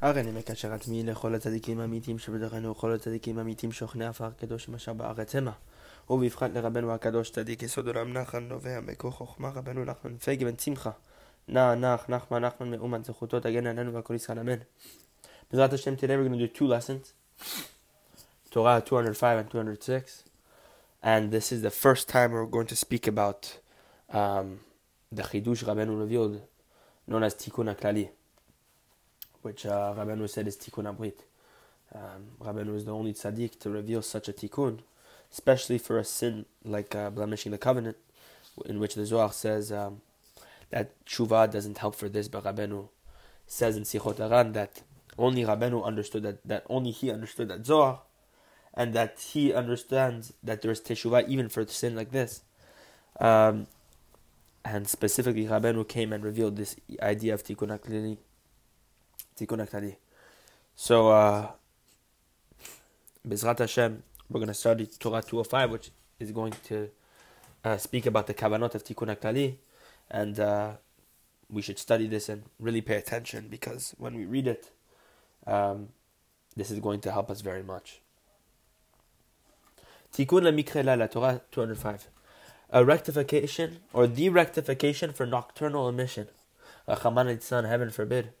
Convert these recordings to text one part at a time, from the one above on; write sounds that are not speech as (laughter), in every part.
הריני מקשר עצמי לכל הצדיקים האמיתים שבדרכנו וכל הצדיקים האמיתים שוכני עפר קדוש משל בארץ המה. ובבחת לרבנו הקדוש צדיק יסוד עולם נחן נובע בכוח חוכמה רבנו נחמן פייגי בן שמחה. נע נח נחמן נחמן מאומן זכותו תגן עלינו והכל ישראל אמן. בעזרת השם today we're going to do two lessons. Torah 205 and 206. And this is the first time we're going to speak about um, the Chidush Rabbeinu revealed, known as Tikkun HaKlali. which uh, Rabbeinu said is Tikkun Abrit. Um, Rabbeinu is the only tzaddik to reveal such a tikkun, especially for a sin like uh, blemishing the covenant, in which the Zohar says um, that tshuva doesn't help for this, but Rabbeinu says in Sichot HaRan that only Rabbeinu understood that, that only he understood that Zohar, and that he understands that there is teshuvah even for a sin like this. Um, and specifically, Rabbeinu came and revealed this idea of tikkun aklili Tikkun HaKlali. So, uh, Bezrat Hashem, we're going to study Torah 205, which is going to uh, speak about the Kavanot of Tikkun HaKlali. And uh, we should study this and really pay attention because when we read it, um, this is going to help us very much. Tikkun LaMikre La, Torah 205. A rectification or the rectification for nocturnal emission. Rachaman son, heaven forbid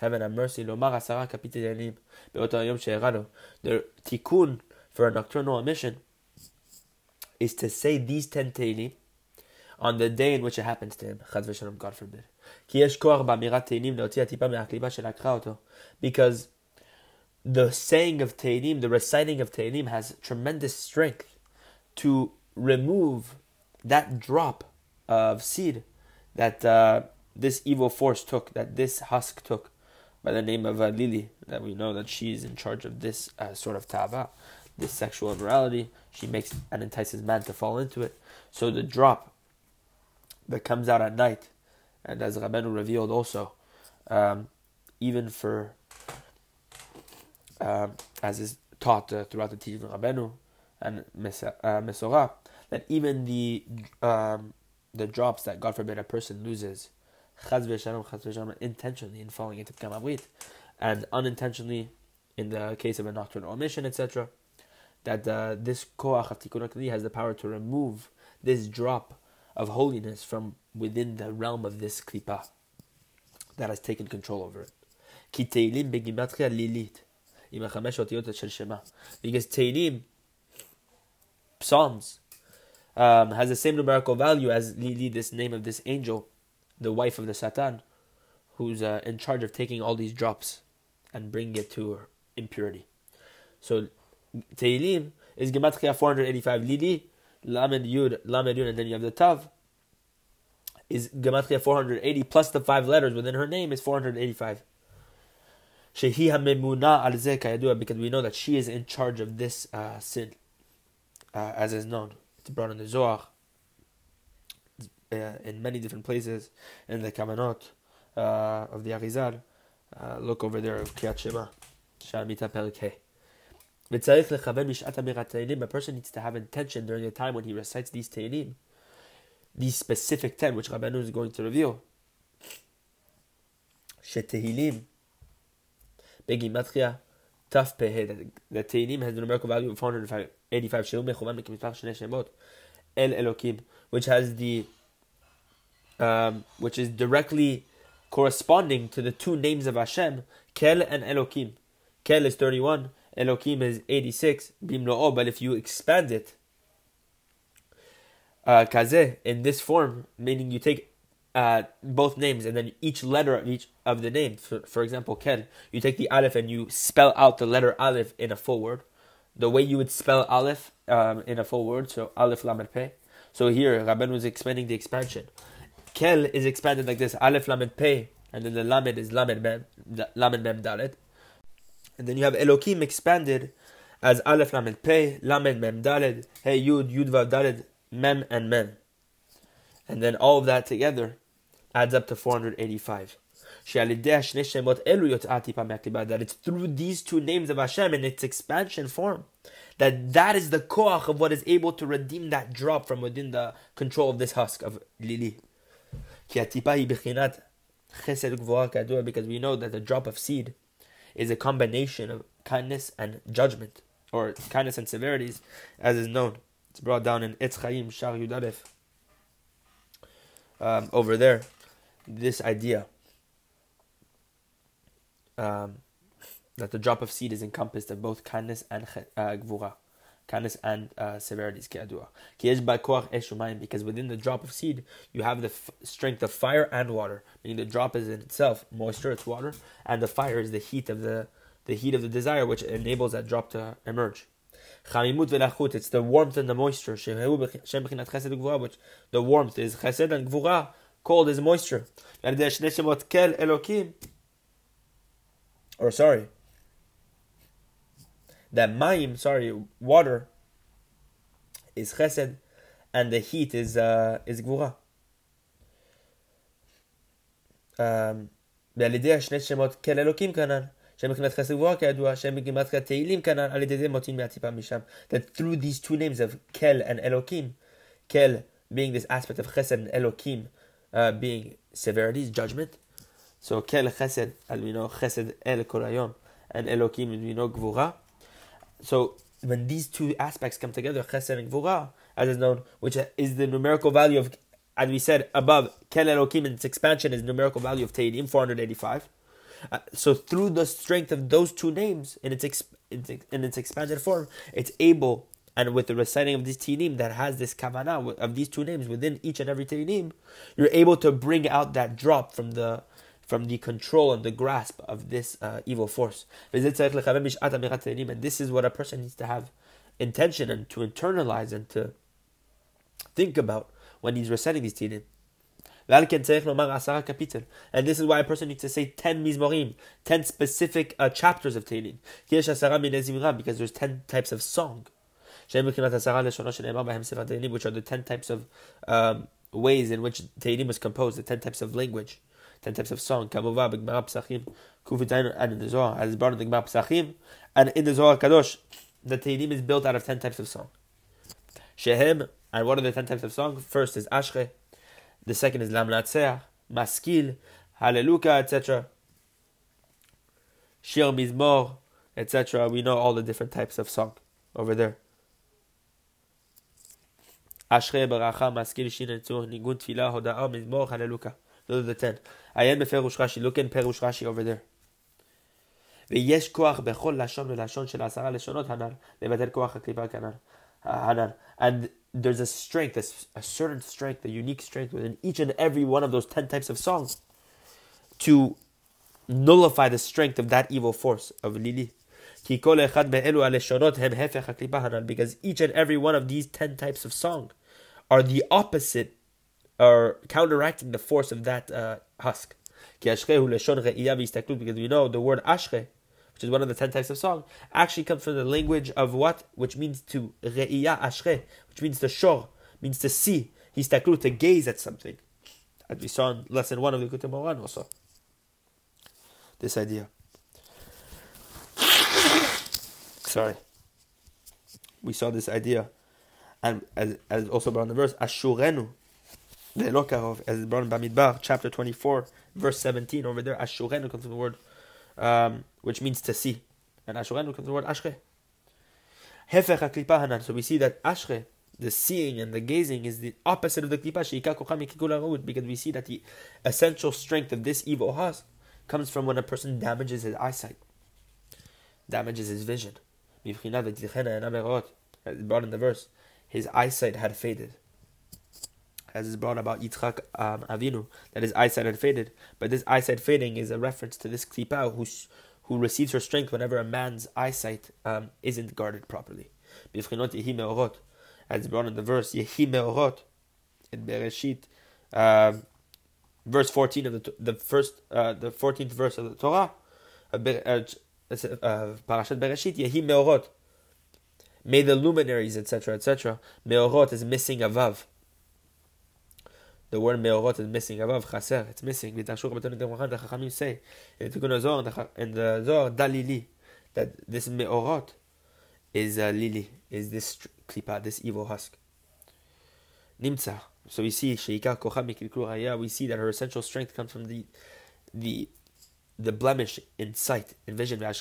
Heaven have mercy, Lomar Asara Kapitanim, Beotar Yom She'erano. The tikkun for a nocturnal emission is to say these 10 Teilim on the day in which it happens to him, Chaz v'shalom, God forbid. Because the saying of Teilim, the reciting of Teilim, has tremendous strength to remove that drop of seed that uh, this evil force took, that this husk took by the name of uh, Lili, that we know that she is in charge of this uh, sort of tava, this sexual immorality. She makes and entices man to fall into it. So the drop that comes out at night, and as Rabbeinu revealed also, um, even for, um, as is taught uh, throughout the teaching of Rabbeinu and Mesorah, uh, that even the um, the drops that God forbid a person loses chaz v'shalom, chaz v'shalom, intentionally in falling into Pgam and unintentionally in the case of a nocturnal omission, etc., that uh, this koach of tikkun has the power to remove this drop of holiness from within the realm of this klipa that has taken control over it. כי תהילים בגימטריה לילית, עם החמש אותיות של שמה. Because תהילים, Psalms, um, has the same numerical value as Lili, this name of this angel, the wife of the Satan, who's uh, in charge of taking all these drops and bringing it to her impurity. So Teilim is Gematria 485. Lili, Lamed Yud, Lamed Yud, and then you have the Tav, is Gematria 480, plus the five letters within her name is 485. Shehi HaMemuna al because we know that she is in charge of this uh, sin, uh, as is known. It's brought in the Zohar in many different places in the Kavanot uh, of the Arizal. Uh, look over there of Kriyat Shema, Shalmita Perikeh. A person needs to have intention during the time when he recites these Tehillim, these specific ten, which Rabbanu is going to reveal. Shetehillim, Begimatria, Taf Pehe, the Tehillim has the numerical value of 485, El Elokim, which has the um, which is directly corresponding to the two names of Hashem, Kel and Elokim. Kel is 31, Elokim is 86, Bimlo'o, but if you expand it, uh, in this form, meaning you take uh, both names and then each letter of each of the name, for, for example, Kel, you take the Aleph and you spell out the letter Aleph in a full word, the way you would spell Aleph um, in a full word, so Aleph Lamed. So here, Rabban was expanding the expansion. Kel is expanded like this: Aleph Lamed Pei, and then the Lamed is Lamed Mem, Lamed Mem Dalet. And then you have Elokim expanded as Aleph Lamed Pei, Lamed Mem Dalet, Hey Yud, Yud Vav Dalet, Mem and Mem. And then all of that together adds up to 485. That it's through these two names of Hashem in its expansion form that that is the koach of what is able to redeem that drop from within the control of this husk of Lili. Because we know that the drop of seed is a combination of kindness and judgment, or kindness and severities, as is known. It's brought down in Etz Chaim Shar Yudalef. Um, over there, this idea um, that the drop of seed is encompassed of both kindness and uh, gvura, kindness and uh, severities, because within the drop of seed, you have the f- strength of fire and water. Meaning the drop is in itself moisture, it's water, and the fire is the heat of the the heat of the desire, which enables that drop to emerge. It's the warmth and the moisture. Which the warmth is chesed and gvura, cold is moisture. Or sorry, that mayim, sorry, water is chesed, and the heat is uh, is gvura. ועל ידי השני שמות כל אלוקים כנ"ל, שהם מבחינת חסד גבוהה כידוע, שהם בגימטריה תהילים כנ"ל, על ידי זה מוצאים מהטיפה משם. That through these two names of kel and elokim, kel being this aspect of chesed and elokim uh, being severities, judgment. So kel chesed, as we know, chesed el kol and elokim, we know gvura. So when these two aspects come together, chesed and gvura, as is known, which is the numerical value of, as we said above, kel elokim in its expansion is numerical value of Teilim, 485. Uh, so through the strength of those two names in its, exp- in its expanded form, it's able and with the reciting of these Teilim that has this kavanah of these two names within each and every Teilim, you're able to bring out that drop from the from the control and the grasp of this uh, evil force. And this is what a person needs to have intention and to internalize and to think about when he's reciting these Teilim. And this is why a person needs to say 10 mizmorim, 10 specific uh, chapters of Tehillim. Because there's 10 types of song. Which are the 10 types of um, ways in which Tehillim was composed, the 10 types of language. 10 types of song, Kamova, B'Gmara Psachim, Kufitayin, and in the Zohar, as brought in the Gemara Psachim, and in the Zohar Kadosh, the Tehillim is built out of 10 types of song. Shehem, and what are the 10 types of song? First is Ashre, the second is Lamnatseach, Maskil, Hallelujah, etc. Shir Mizmor, etc. We know all the different types of song over there. Ashre, Baracha, Maskil, Shin, Tzur, Nigun, Tfilah, Hoda'ah, Mizmor, Hallelujah. Those are the ten. Ayen בפירוש רש"י, look in פירוש רש"י over there. ויש כוח בכל לשון ולשון של עשרה לשונות הנ"ל, לבטל כוח הקליפה כנ"ל. הנ"ל. And there's a strength, a, a certain strength, a unique strength within each and every one of those ten types of songs to nullify the strength of that evil force of Lili. Because each and every one of these ten types of song are the opposite are counteracting the force of that uh, husk. Because we know the word ashre, which is one of the ten types of song, actually comes from the language of what? Which means to re'iyah ashre, which means to shor, means to see. Histaklut, to gaze at something. As we saw in lesson one of the Moharan also. This idea. (coughs) Sorry. We saw this idea. And as, as also brought in the verse, Ashurenu, Le'elokarov, as brought in Bamidbar, chapter 24, verse 17, over there, Ashurenu comes from the word, um, which means to see. And Ashurenu comes from the word Ashre. Hefech HaKlipa Hanan. So we see that Ashre, the seeing and the gazing, is the opposite of the Klipa, because we see that the essential strength of this evil has comes from when a person damages his eyesight, damages his vision. As brought in the verse, his eyesight had faded as is brought about Yitzchak um, Avinu, that his eyesight had faded. But this eyesight fading is a reference to this klipa who, who receives her strength whenever a man's eyesight um, isn't guarded properly. As brought in the verse, Yehi Meorot, in Bereshit, um, verse 14 of the, the first, uh, the 14th verse of the Torah, Parashat Bereshit, Yehi Meorot. May the luminaries, etc., etc. Meorot is missing a vav the word meorot is missing above chaser. It's missing. The Chachamim say in the Zohar, in the Zohar dalili that this meorot is a lili, is this klipa, this evil husk. Nimtza. So we see sheikah kocha We see that her essential strength comes from the the the blemish in sight, in vision. And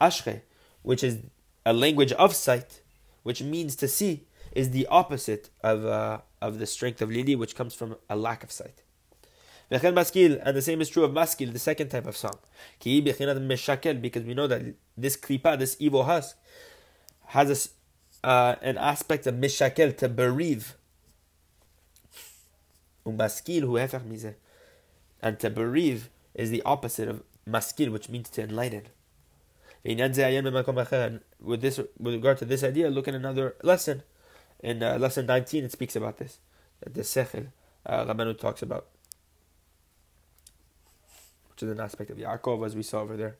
ashre, which is a language of sight, which means to see, is the opposite of uh, of the strength of lili, which comes from a lack of sight. And the same is true of maskil, the second type of song. Because we know that this klipa, this evil husk, has a, uh, an aspect of mishakel, to bereave. And to bereave is the opposite of maskil, which means to enlighten. With this, with regard to this idea, look at another lesson. In uh, lesson 19, it speaks about this. The sechel, uh, talks about. Which is an aspect of Yaakov, as we saw over there.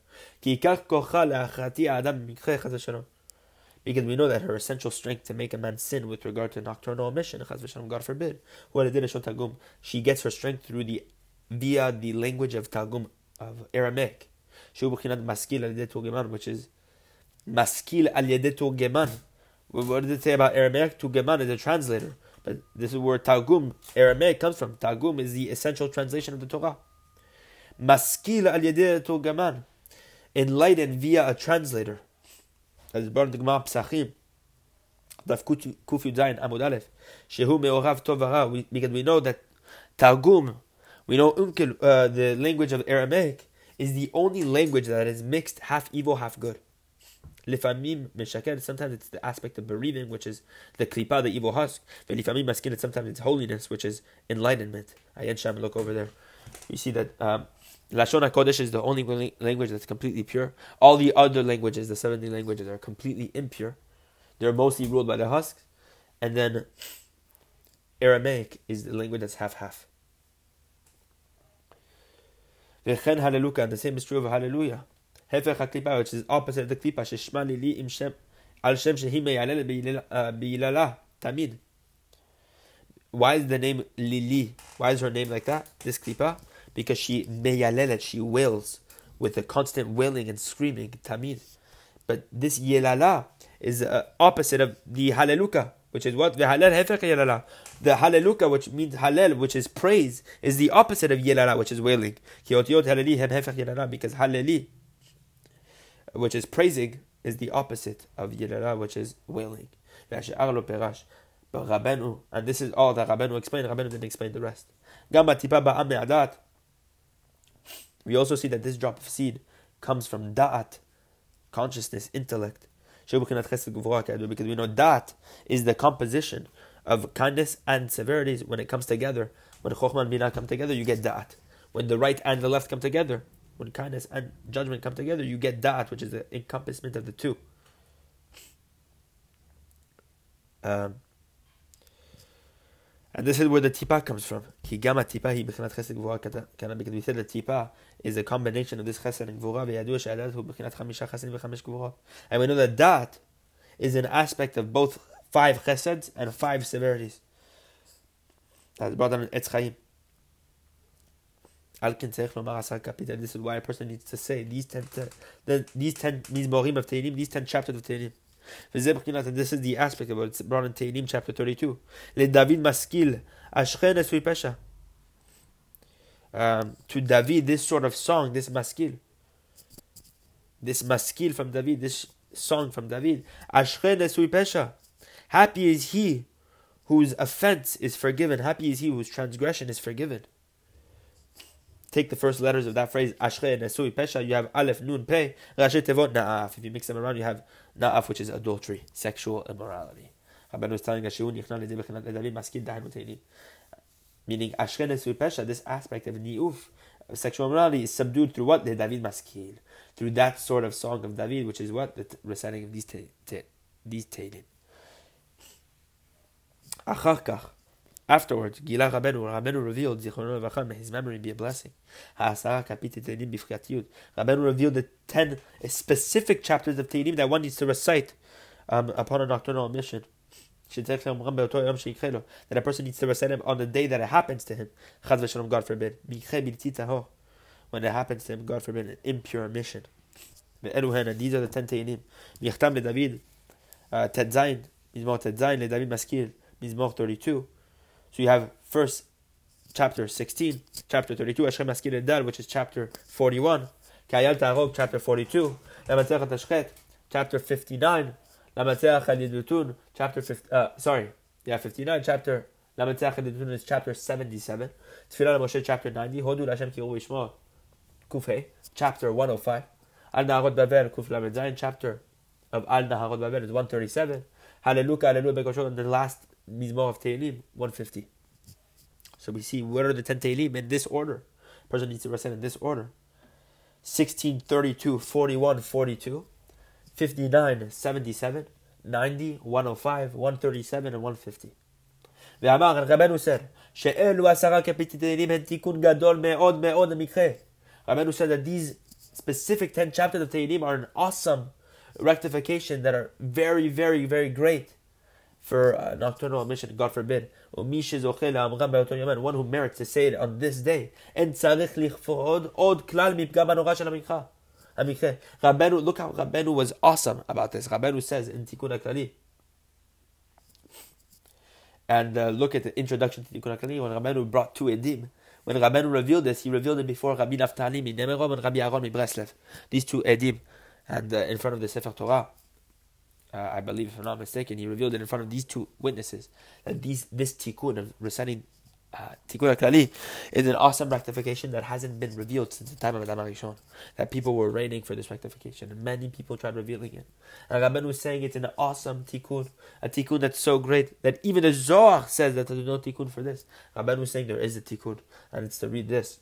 Because we know that her essential strength to make a man sin with regard to nocturnal omission, God forbid, she gets her strength through the via the language of Targum of Aramaic. which is maskil al geman. What did it say about Aramaic? Turgeman is a translator. But this is where Targum, Aramaic, comes from. Targum is the essential translation of the Torah. Maskil al geman, enlightened via a translator. As brought in the Gemara Psachim, Daf Kufu Yudzayin Amud Aleph, Shehu Meorav Tovara, because we know that Targum we know Unkil, uh, the language of Aramaic, is the only language that is mixed half evil, half good. Lifamim Meshaker, sometimes it's the aspect of bereaving, which is the klipa, the evil husk. Velifamim Maskin, sometimes it's holiness, which is enlightenment. Ayan Sham, look over there. You see that. Um, Lashon HaKodesh is the only language that's completely pure. All the other languages, the 70 languages, are completely impure. They're mostly ruled by the husks. And then Aramaic is the language that's half-half. V'chen Hallelujah, and the same is true of Hallelujah. Hefech HaKlipa, which is opposite of the Klipa, Sheshma Lili Im Shem, Al Shem Shehi Meyalel uh, Beilala, Tamid. Why is the name Lili? Why is her name like that, this Klipa? Because she Meyalelet, she wails with a constant wailing and screaming, Tamid. But this Yelala is uh, opposite of the Haleluka, which is what? The halal yelala. The haleluka, which means halal, which is praise, is the opposite of yelala, which is wailing. Because halali which is praising, is the opposite of yelala, which is wailing. But Rabenu, and this is all that Rabenu explained, Rabenu didn't explain the rest. We also see that this drop of seed comes from da'at, consciousness, intellect. Because we know that is the composition of kindness and severities when it comes together. When chokhmah and binah come together, you get da'at. When the right and the left come together, when kindness and judgment come together, you get da'at, which is the encompassment of the two. Um, and this is where the tipa comes from. Because we said the tipa is a combination of this chesed and gvura. And we know that that is an aspect of both five cheseds and five severities. That's brought down in Etz Chaim. This is why a person needs to say these ten, these ten, these morim of Tehillim, these ten chapters of Tehillim. And this is the aspect of it. It's brought in Tehillim chapter 32. Le David maskil, ashchen esui pesha. Um, to David, this sort of song, this maskil, this maskil from David, this song from David, ashchen esui pesha. Happy is he whose offense is forgiven. Happy is he whose transgression is forgiven take the first letters of that phrase, Ashre Nesui Pesha, you have Aleph Nun Pe, Rashi Tevot Na'af. If you mix them around, you have Na'af, which is adultery, sexual immorality. Telling Meaning, Ashre Nesui Pesha, this aspect of Ni'uf, of sexual immorality, is subdued through what? The David Maskil. Through that sort of song of David, which is what? The t- reciting of these Teilim. These Teilim. Achar afterwards, Gila Rabenu, Rabenu revealed, Zichrono Levachah, may his memory be a blessing. Ha'asara kapit Tehillim b'friat Rabenu revealed the ten specific chapters of Tehillim that one needs to recite um, upon a nocturnal mission. That a person needs to recite them on the day that it happens to him. God forbid. When it happens to him, God forbid, an impure mission. And these are the ten Tehillim. Michtam le David, uh, Ted Zayin, Mizmor Ted Zayin, le David Maskil, Mizmor 32. So you have first chapter 16, chapter 32, Hashem Askir Dar, which is chapter 41, Kayal Tarok, chapter 42, Lamatzer Tashchet, chapter 59, Lamatzer Chadidutun, chapter 50, uh, sorry, yeah, 59, chapter, Lamatzer Chadidutun is chapter 77, Tfilah Moshe, chapter 90, Hodu Hashem Kiru Ishmo, Kufei, chapter 105, Al Naharot Babel, Kuf Lamed Zayin, chapter of Al Naharot Babel is 137, Hallelujah, Hallelujah, Bekoshot, and the last Mizmor of Tehillim, 150. So we see what are the 10 Tehillim in this order. person needs to recite in this order. 16, 32, 41, 42, 59, 77, 90, 105, 137, and 150. ואמר, רבנו said, שאלו עשרה קפיטי תהילים הם תיקון גדול מאוד מאוד למקרה. רבנו said that these specific 10 chapters of Tehillim are an awesome rectification that are very, very, very great for uh, nocturnal emission, God forbid. One who merits to say it on this day. And Rabbeinu, look how Rabbeinu was awesome about this. Rabbeinu says in Tikkun HaKlali, and uh, look at the introduction to Tikkun HaKlali, when Rabbeinu brought two edim, when Rabbeinu revealed this, he revealed it before Rabbi Naftali Nemirov and Rabbi Aaron Breslev. These two edim, and uh, in front of the Sefer Torah uh, I believe, if I'm not mistaken, he revealed it in front of these two witnesses that these this tikkun of reciting uh, tikkun HaKlali is an awesome rectification that hasn't been revealed since the time of Adam Arishon. That people were waiting for this rectification, and many people tried revealing it. And Rabban was saying it's an awesome tikkun, a tikkun that's so great that even the Zohar says that there's no tikkun for this. Rabban was saying there is a tikkun, and it's to read this.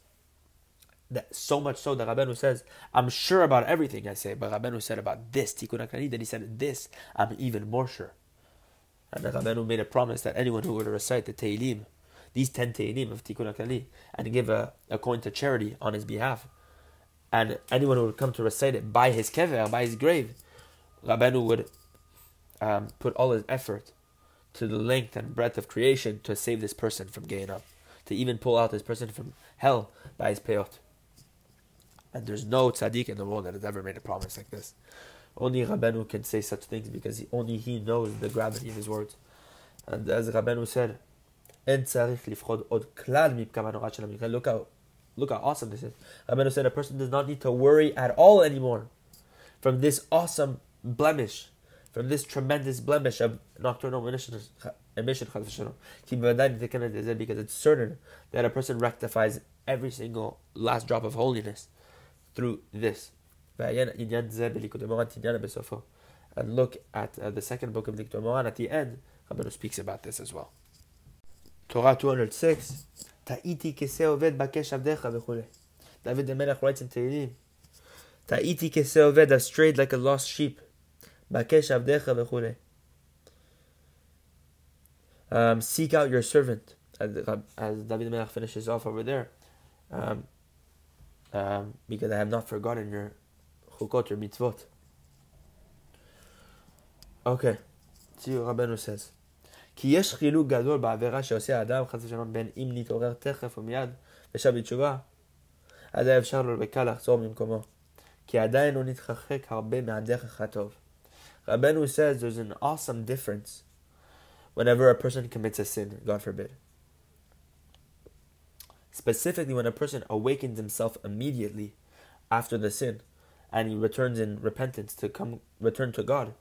That so much so that Rabbeinu says, I'm sure about everything I say, but Rabbeinu said about this, Tikkun HaKlali, then he said this, I'm even more sure. And the Rabbeinu made a promise that anyone who would recite the Tehillim, these 10 Tehillim of Tikkun HaKlali, and give a, a coin to charity on his behalf, and anyone who would come to recite it by his kever, by his grave, Rabbeinu would um, put all his effort to the length and breadth of creation to save this person from Gehenna, to even pull out this person from hell by his peyot. And there's no tzaddik in the world that has ever made a promise like this. Only Rabbeinu can say such things because he, only he knows the gravity of his words. And as Rabbeinu said, Look how, look how awesome this is. Rabbeinu said a person does not need to worry at all anymore from this awesome blemish, from this tremendous blemish of nocturnal emission because it's certain that a person rectifies every single last drop of holiness through this. And look at uh, the second book of Likutei Moharan at the end, Rabbeinu speaks about this as well. Torah 206, Ta'iti. David the Melech writes in Tehillim, Ta'iti kese oved, I've strayed like a lost sheep. Bakesh avdecha v'chule. Um, seek out your servant. As, as David Melech finishes off over there, um, um, because I have not forgotten your chukot, your mitzvot. Okay, see what Rabbeinu says. כי יש חילוק גדול בעבירה שעושה האדם, חס ושלום, בין אם נתעורר תכף ומיד ושב בתשובה, אז היה אפשר לו בקל לחזור ממקומו. כי עדיין הוא נתרחק הרבה מהדרך הטוב. Rabbeinu says there's an awesome difference whenever a person commits a sin, God forbid. Specifically, when a person awakens himself immediately after the sin and he returns in repentance to come return to God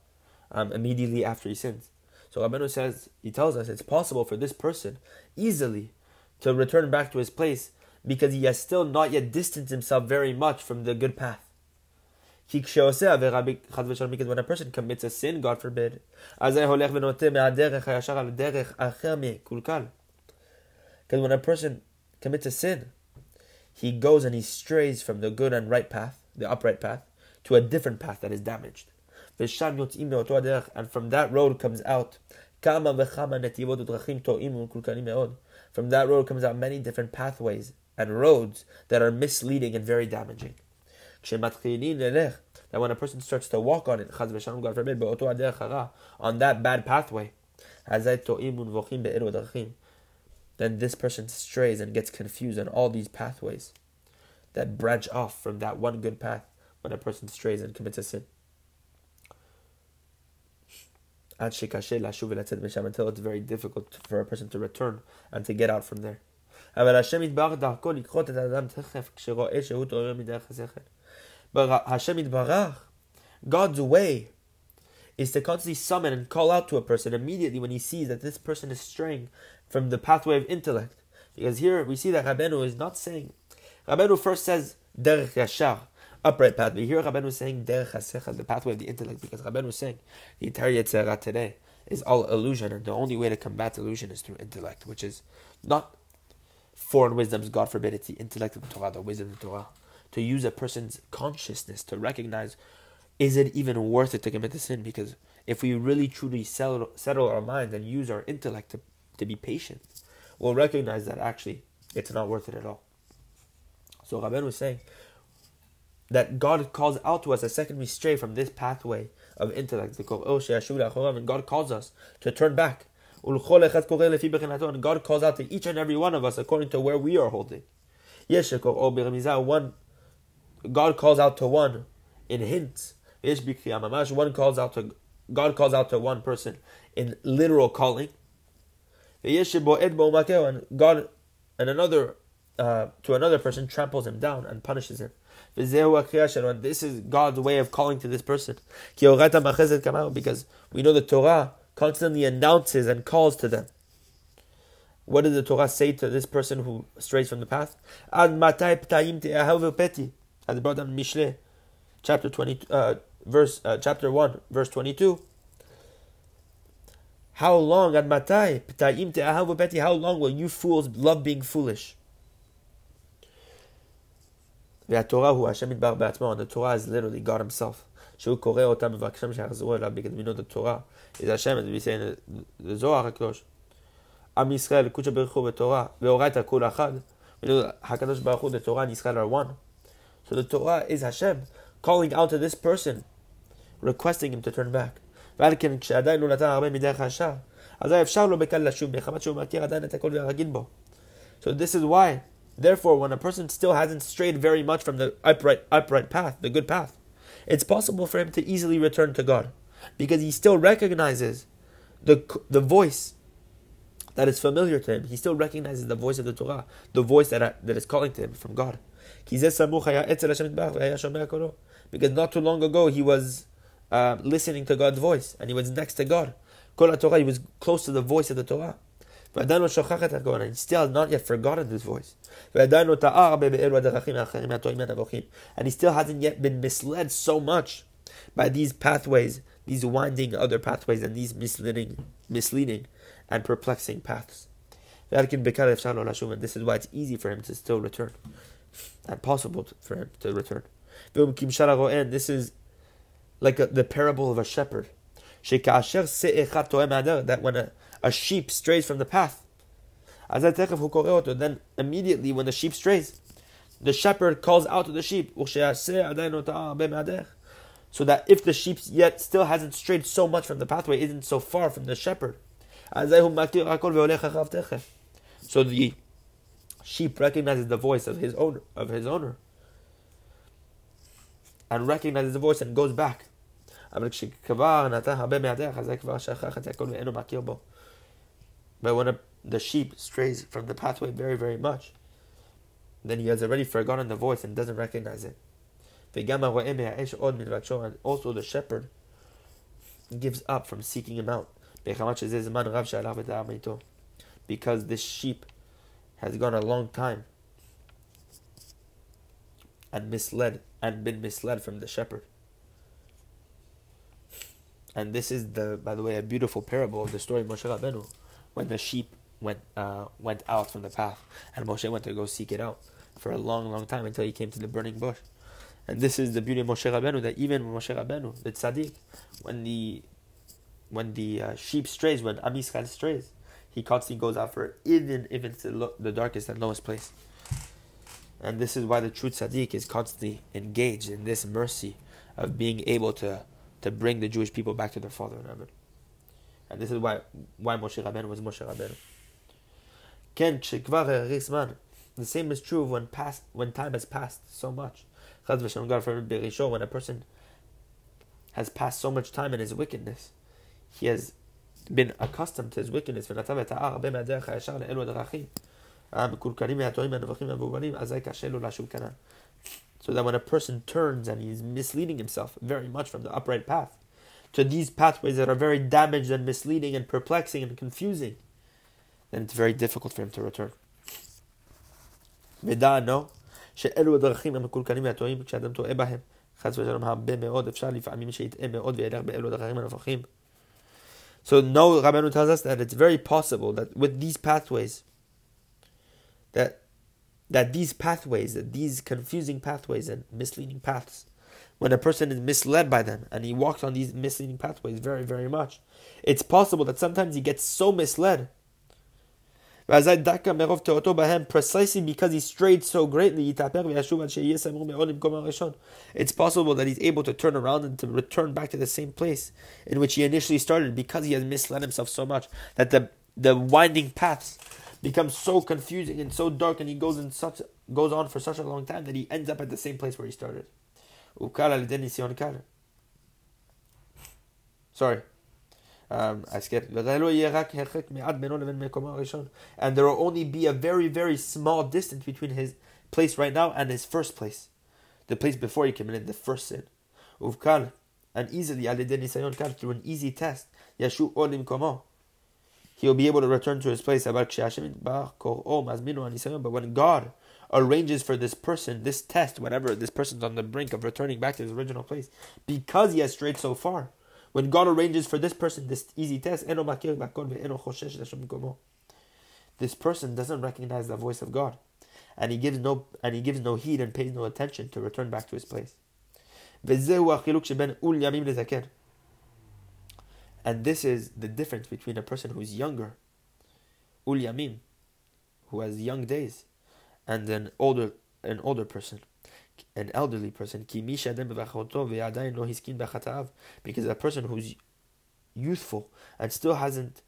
um, immediately after he sins. So Rabbeinu says, he tells us it's possible for this person easily to return back to his place because he has still not yet distanced himself very much from the good path. Because when a person commits a sin, God forbid, because when a person commits a sin, he goes and he strays from the good and right path, the upright path, to a different path that is damaged. And from that road comes out from that road comes out many different pathways and roads that are misleading and very damaging. That when a person starts to walk on it, on that bad pathway, then this person strays and gets confused on all these pathways that branch off from that one good path when a person strays and commits a sin. Until it's very difficult for a person to return and to get out from there. But Hashem Yitbarach, God's way is to constantly summon and call out to a person immediately when he sees that this person is straying from the pathway of intellect. Because here we see that Rabbeinu is not saying, Rabbeinu first says, Derech Yashar, upright pathway. Here Rabbeinu is saying, Derech HaSechel, the pathway of the intellect, because Rabbeinu is saying, the entire Yetzirah today is all illusion, and the only way to combat illusion is through intellect, which is not foreign wisdoms, God forbid, it's the intellect of Torah, the wisdom of the Torah. To use a person's consciousness to recognize is it even worth it to commit the sin? Because if we really truly settle, settle our minds and use our intellect to, to be patient, we'll recognize that actually it's not worth it at all. So Rabben was saying that God calls out to us the second we stray from this pathway of intellect, the and God calls us to turn back. And God calls out to each and every one of us according to where we are holding. One God calls out to one in hints one calls out to God calls out to one person in literal calling. And God and another uh, to another person tramples him down and punishes him. This is God's way of calling to this person. Because we know the Torah constantly announces and calls to them. What does the Torah say to this person who strays from the path? As brought down in Mishle, chapter 20, uh, verse uh, chapter 1 verse 22 how long how long will you fools love being foolish and the Torah is literally God Himself. the Torah is Hashem, as we say in the Zohar HaKadosh. Am Yisrael, Kucha Beruchu v'Torah, ve'oraita kol achad. We know HaKadosh Baruch Hu, the Torah and Yisrael are one. So the Torah is Hashem calling out to this person requesting him to turn back. So this is why, therefore, when a person still hasn't strayed very much from the upright, upright path, the good path, it's possible for him to easily return to God, because he still recognizes the the voice that is familiar to him. He still recognizes the voice of the Torah, the voice that that is calling to him from God. Because not too long ago he was uh, listening to God's voice, and he was next to God. Kol Torah, he was close to the voice of the Torah. And still has not yet forgotten this voice. And he still hasn't yet been misled so much by these pathways, these winding other pathways, and these misleading, misleading and perplexing paths. And this is why it's easy for him to still return, and possible for him to return. This is like a, the parable of a shepherd. That when a, a sheep strays from the path, then immediately when the sheep strays, the shepherd calls out to the sheep, so that if the sheep yet still hasn't strayed so much from the pathway, isn't so far from the shepherd, so the sheep recognizes the voice of his owner, of his owner, and recognizes the voice and goes back. But when a, the sheep strays from the pathway very, very much, then he has already forgotten the voice and doesn't recognize it. And also the shepherd gives up from seeking him out. Because this sheep has gone a long time and misled and been misled from the shepherd. And this is the, by the way, a beautiful parable of the story of Moshe Rabbeinu, when the sheep went uh, went out from the path, and Moshe went to go seek it out for a long, long time until he came to the burning bush. And this is the beauty of Moshe Rabbeinu that even Moshe Rabbeinu, the tzaddik, when the when the uh, sheep strays, when Am Yisrael strays, he constantly goes out for even if it's the, lo- the darkest and lowest place. And this is why the true tzaddik is constantly engaged in this mercy of being able to to bring the Jewish people back to their father in heaven. And this is why why Moshe Rabbeinu was Moshe Rabbeinu. Ken the same is true when past when time has passed so much. When a person has passed so much time in his wickedness, he has been accustomed to his wickedness. המקולקלים מהטועים מהנבוכים והמבוגרים, אזי קשה לו לשוב כנ"ל. So that when a person turns and he's misleading himself very much from the upright path to these pathways that are very damaged and misleading and perplexing and confusing, then it's very difficult for him to return. ודע no, שאלו הדרכים המקולקלים והטועים כשאדם טועה בהם. חס ושלום הרבה מאוד, אפשר לפעמים שיטעה מאוד וילך באלו הדרכים הנפוחים. So no, Rabbeinu tells us that it's very possible that with these pathways, that that these pathways, that these confusing pathways and misleading paths, when a person is misled by them and he walks on these misleading pathways very, very much, it's possible that sometimes he gets so misled. Precisely because he strayed so greatly, it's possible that he's able to turn around and to return back to the same place in which he initially started because he has misled himself so much that the, the winding paths become so confusing and so dark and he goes in such goes on for such a long time that he ends up at the same place where he started. Sorry. Um, I skipped. And there will only be a very, very small distance between his place right now and his first place. The place before he in, the first sin. And easily, through an easy test, he will be able to return to his place. But when God arranges for this person this test, whatever, this person's on the brink of returning back to his original place, because he has strayed so far, when God arranges for this person this easy test, this person doesn't recognize the voice of God, and he gives no and he gives no heed and pays no attention to return back to his place. And this is the difference between a person who is younger, ul yamim, who has young days, and an older an older person an elderly person, because a person who's youthful and still hasn't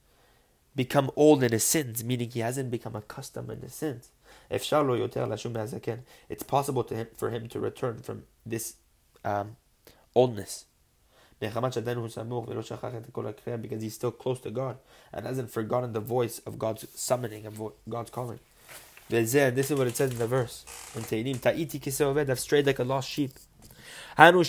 become old in his sins, meaning he hasn't become accustomed in his sins. If it's possible him, for him to return from this um, oldness because he's still close to God and hasn't forgotten the voice of God's summoning, of God's calling. This is what it says in the verse I've strayed like a lost sheep. Meaning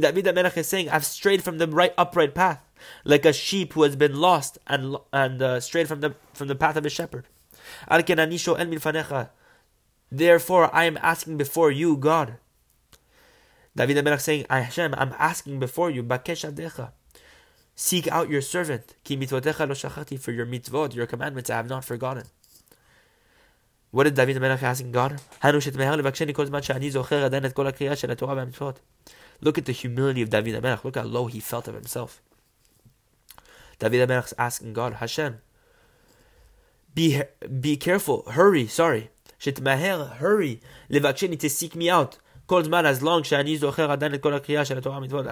that the Melech is saying, I've strayed from the right upright path, like a sheep who has been lost and and uh, strayed from the from the path of a shepherd. Therefore, I am asking before you, God, David HaMelech saying, Hashem, I'm asking before you, Bakesh Adecha. Seek out your servant, Ki mitvotecha lo shachati, for your mitzvot, your commandments, I have not forgotten. What did David HaMelech asking God? Look at the humility of David HaMelech. Look how low he felt of himself. David HaMelech's asking God, Hashem, be, be careful, hurry, sorry. Shetmaher, hurry, levaksheni, to seek me out as long as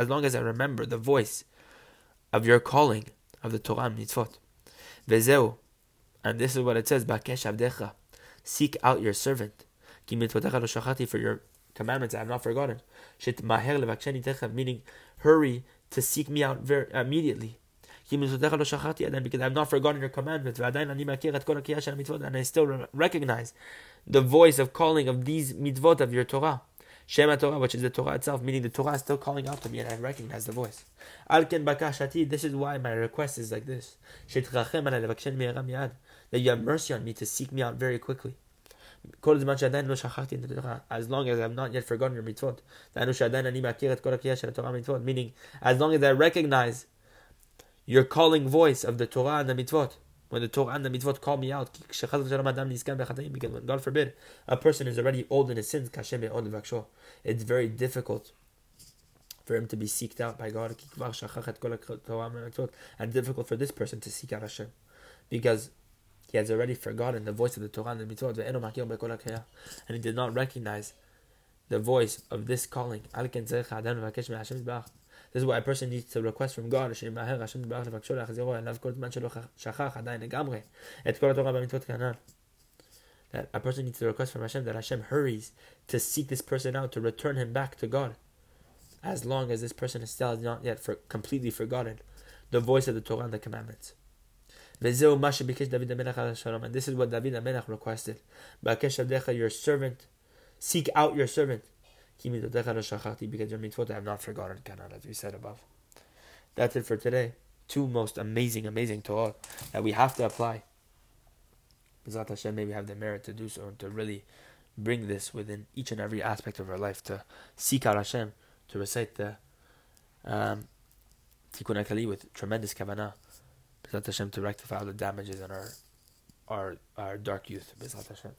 long as I remember the voice of your calling of the Torah mitzvot. Vezeu, and this is what it says, Bakesh avdecha, seek out your servant. Ki mitzvotecha lo shachati, for your commandments I have not forgotten. Maher levaksheni techa, meaning hurry to seek me out very immediately. Because I have not forgotten your commandments, and I still recognize the voice of calling of these mitzvot of your Torah. Shema Torah, which is the Torah itself, meaning the Torah is still calling out to me and I recognize the voice. Alken bakashati, this is why my request is like this. That you have mercy on me to seek me out very quickly. As long as I have not yet forgotten your mitzvot. Meaning, as long as I recognize your calling voice of the Torah and the mitzvot when the Torah and the mitzvot call me out, God forbid, a person is already old in his sins, it's very difficult for him to be seeked out by God, and difficult for this person to seek out Hashem, because he has already forgotten the voice of the Torah and the mitzvot, and he did not recognize the voice of this calling. This is why a person needs to request from God, that a person needs to request from Hashem that Hashem hurries to seek this person out, to return him back to God, as long as this person is still not yet for, completely forgotten the voice of the Torah and the commandments. וזהו מה שביקש דוד המלך על השלום. And this is what David המלך requested. בקש עבדיך, your servant, seek out your servant. I have not forgotten Kanan, as we said above. That's it for today. Two most amazing, amazing Torah that we have to apply. Bezat Hashem, may we have the merit to do so and to really bring this within each and every aspect of our life to seek out Hashem, to recite the um, Tikkun Haklali with tremendous kavanah. Bezat Hashem to rectify all the damages in our our our dark youth. Bezat Hashem.